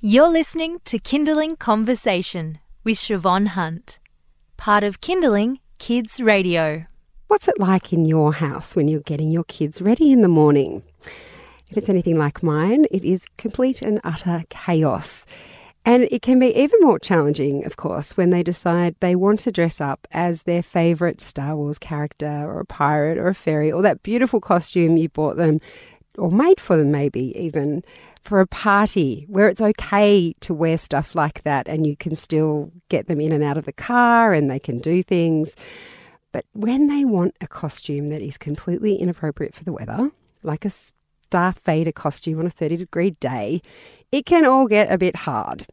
You're listening to Kinderling Conversation with Siobhan Hunt, part of Kinderling Kids Radio. What's it like in your house when you're getting your kids ready in the morning? If it's anything like mine, it is complete and utter chaos. And it can be even more challenging, of course, when they decide they want to dress up as their favourite Star Wars character or a pirate or a fairy or that beautiful costume you bought them or made for them, maybe even for a party where it's okay to wear stuff like that and you can still get them in and out of the car and they can do things. But when they want a costume that is completely inappropriate for the weather, like a Darth Vader costume on a 30 degree day, it can all get a bit hard.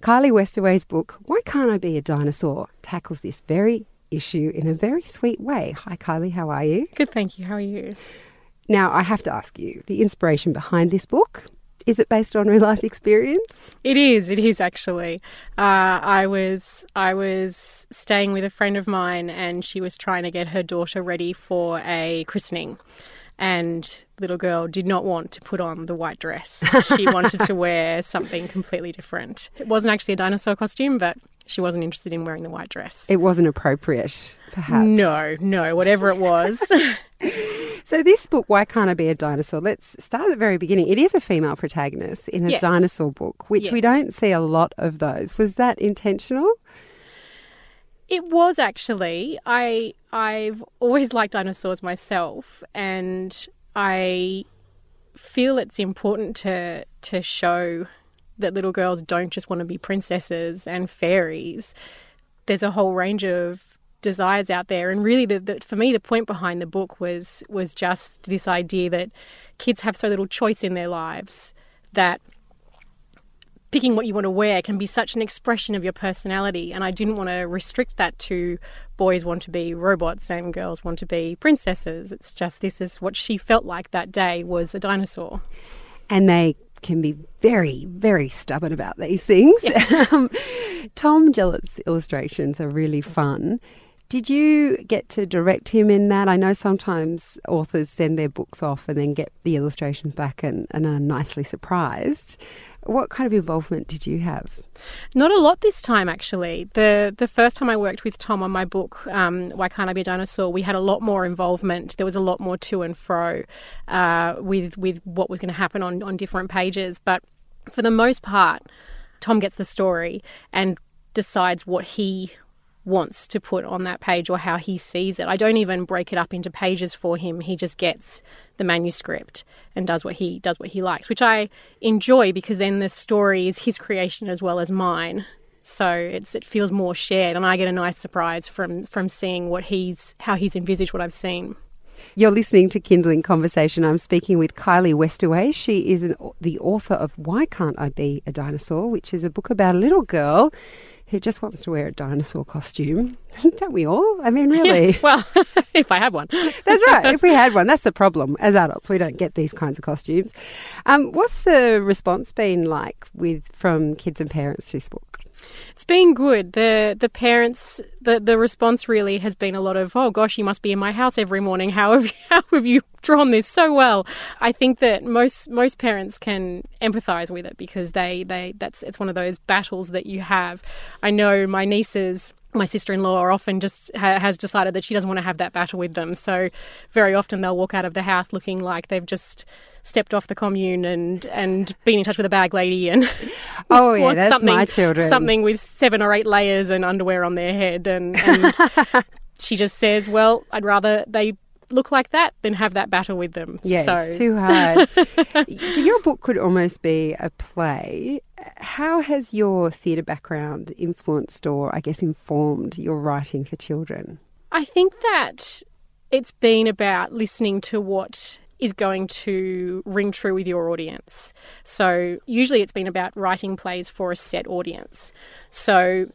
Kylie Westaway's book, Why Can't I Be a Dinosaur, tackles this very issue in a very sweet way. Hi, Kylie, how are you? Good, thank you. How are you? Now, I have to ask you the inspiration behind this book is it based on real life experience? It is. It is actually. Uh, I was I was staying with a friend of mine, and she was trying to get her daughter ready for a christening. And little girl did not want to put on the white dress. She wanted to wear something completely different. It wasn't actually a dinosaur costume, but she wasn't interested in wearing the white dress. It wasn't appropriate, perhaps. No, no, whatever it was. So, this book, Why Can't I Be a Dinosaur? Let's start at the very beginning. It is a female protagonist in a Yes. dinosaur book, which we don't see a lot of those. Was that intentional? It was actually. I I've always liked dinosaurs myself, and I feel it's important to to show that little girls don't just want to be princesses and fairies. There's a whole range of desires out there, and really, the, the, for me, the point behind the book was was just this idea that kids have so little choice in their lives that picking what you want to wear can be such an expression of your personality. And i didn't want to restrict that to boys want to be robots and girls want to be princesses. It's just this is what she felt like that day was a dinosaur. And they can be very, very stubborn about these things. um, Tom Jellett's illustrations are really fun. Did you get to direct him in that? I know sometimes authors send their books off and then get the illustrations back and, and are nicely surprised. What kind of involvement did you have? Not a lot this time, actually. the The first time I worked with Tom on my book, um, "Why Can't I Be a Dinosaur," we had a lot more involvement. There was a lot more to and fro uh, with with what was going to happen on on different pages. But for the most part, Tom gets the story and decides what he wants to put on that page or how he sees it. I don't even break it up into pages for him. He just gets the manuscript and does what he does what he likes, which I enjoy because then the story is his creation as well as mine. So it's it feels more shared and I get a nice surprise from from seeing what he's how he's envisaged what I've seen. You're listening to Kinderling Conversation. I'm speaking with Kylie Westaway. She is an, the author of Why Can't I Be a Dinosaur, which is a book about a little girl who just wants to wear a dinosaur costume. Don't we all? I mean, really. Well, if I had one. That's right. If we had one, that's the problem. As adults, we don't get these kinds of costumes. Um, what's the response been like with from kids and parents to this book? It's been good. The the parents the, the response really has been a lot of oh gosh you must be in my house every morning. How have you, how have you drawn this so well? I think that most most parents can empathize with it because they they that's it's one of those battles that you have. I know my nieces my sister-in-law often just ha- has decided that she doesn't want to have that battle with them. So very often they'll walk out of the house looking like they've just stepped off the commune and and been in touch with a bag lady and Oh, yeah, that's something, my children. Something with seven or eight layers and underwear on their head, and, and she just says, "Well, I'd rather they look like that then have that battle with them." Yeah, so it's too hard. so your book could almost be a play. How has your theatre background influenced or, I guess, informed your writing for children? I think that it's been about listening to what is going to ring true with your audience. So usually it's been about writing plays for a set audience. So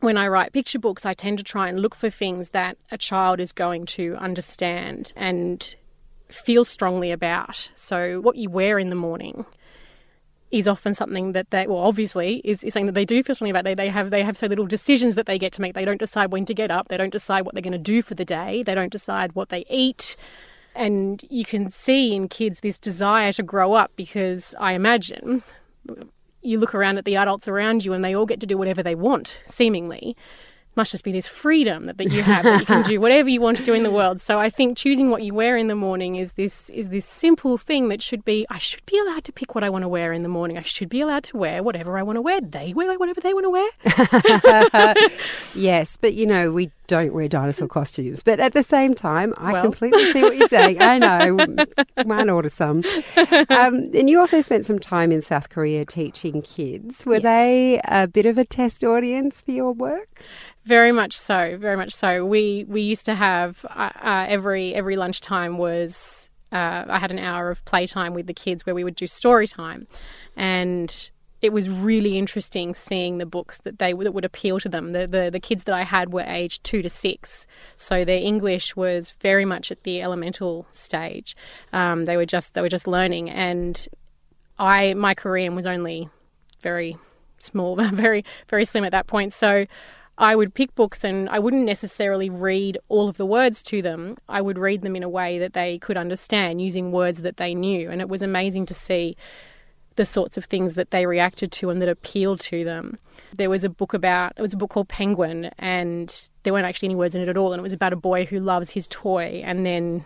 when I write picture books, I tend to try and look for things that a child is going to understand and feel strongly about. So what you wear in the morning is often something that they well obviously is, is something that they do feel strongly about. They, they have they have so little decisions that they get to make. They don't decide when to get up. They don't decide what they're going to do for the day. They don't decide what they eat. And you can see in kids this desire to grow up because i imagine you look around at the adults around you and they all get to do whatever they want, seemingly must just be this freedom that, that you have that you can do whatever you want to do in the world. So I think choosing what you wear in the morning is this is this simple thing that should be I should be allowed to pick what I want to wear in the morning. I should be allowed to wear whatever I want to wear. They wear whatever they want to wear. yes, but you know, we don't wear dinosaur costumes. But at the same time, I well. completely see what you're saying. I know. Might order some. Um, and you also spent some time in South Korea teaching kids. Were yes. they a bit of a test audience for your work? Very much so. Very much so. We we used to have uh, uh, every every lunchtime was uh, I had an hour of playtime with the kids where we would do story time, and it was really interesting seeing the books that they that would appeal to them. The, the the kids that I had were aged two to six, so their English was very much at the elemental stage. Um, they were just they were just learning, and I my Korean was only very small, very very slim at that point. So I would pick books and I wouldn't necessarily read all of the words to them. I would read them in a way that they could understand using words that they knew. And it was amazing to see the sorts of things that they reacted to and that appealed to them. There was a book about, it was a book called Penguin, and there weren't actually any words in it at all. And it was about a boy who loves his toy and then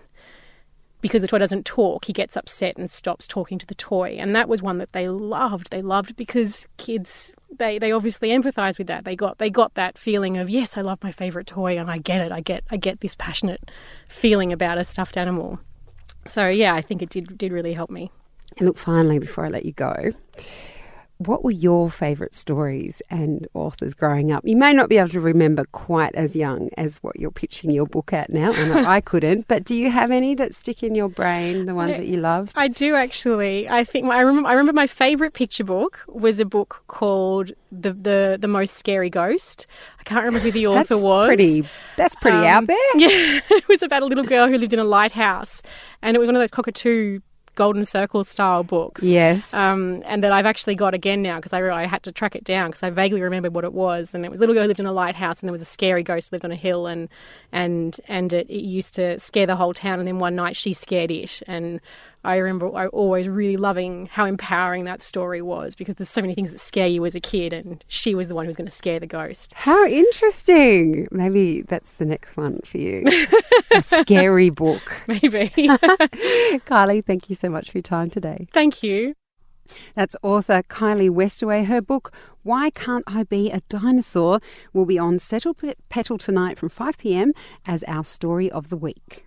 because the toy doesn't talk, he gets upset and stops talking to the toy. And that was one that they loved. They loved because kids they, they obviously empathize with that. They got they got that feeling of yes, I love my favorite toy and I get it. I get I get this passionate feeling about a stuffed animal. So yeah, I think it did did really help me. And look, finally, before I let you go, what were your favourite stories and authors growing up? You may not be able to remember quite as young as what you're pitching your book at now, and I couldn't. But do you have any that stick in your brain? The ones I, that you loved? I do actually. I think my, I remember. I remember my favourite picture book was a book called the the the most scary ghost. I can't remember who the author that's was. Pretty. That's pretty um, out there. Yeah, it was about a little girl who lived in a lighthouse, and it was one of those cockatoo Golden Circle style books. Yes. Um, and that I've actually got again now because I, I had to track it down because I vaguely remembered what it was. And it was a little girl who lived in a lighthouse and there was a scary ghost who lived on a hill and and and it, it used to scare the whole town. And then one night she scared it. And I remember I always really loving how empowering that story was because there's so many things that scare you as a kid, and she was the one who was going to scare the ghost. How interesting! Maybe that's the next one for you. a scary book. Maybe. Kylie, thank you so much for your time today. Thank you. That's author Kylie Westaway. Her book, Why Can't I Be a Dinosaur, will be on Settle Petal tonight from 5 pm as our story of the week.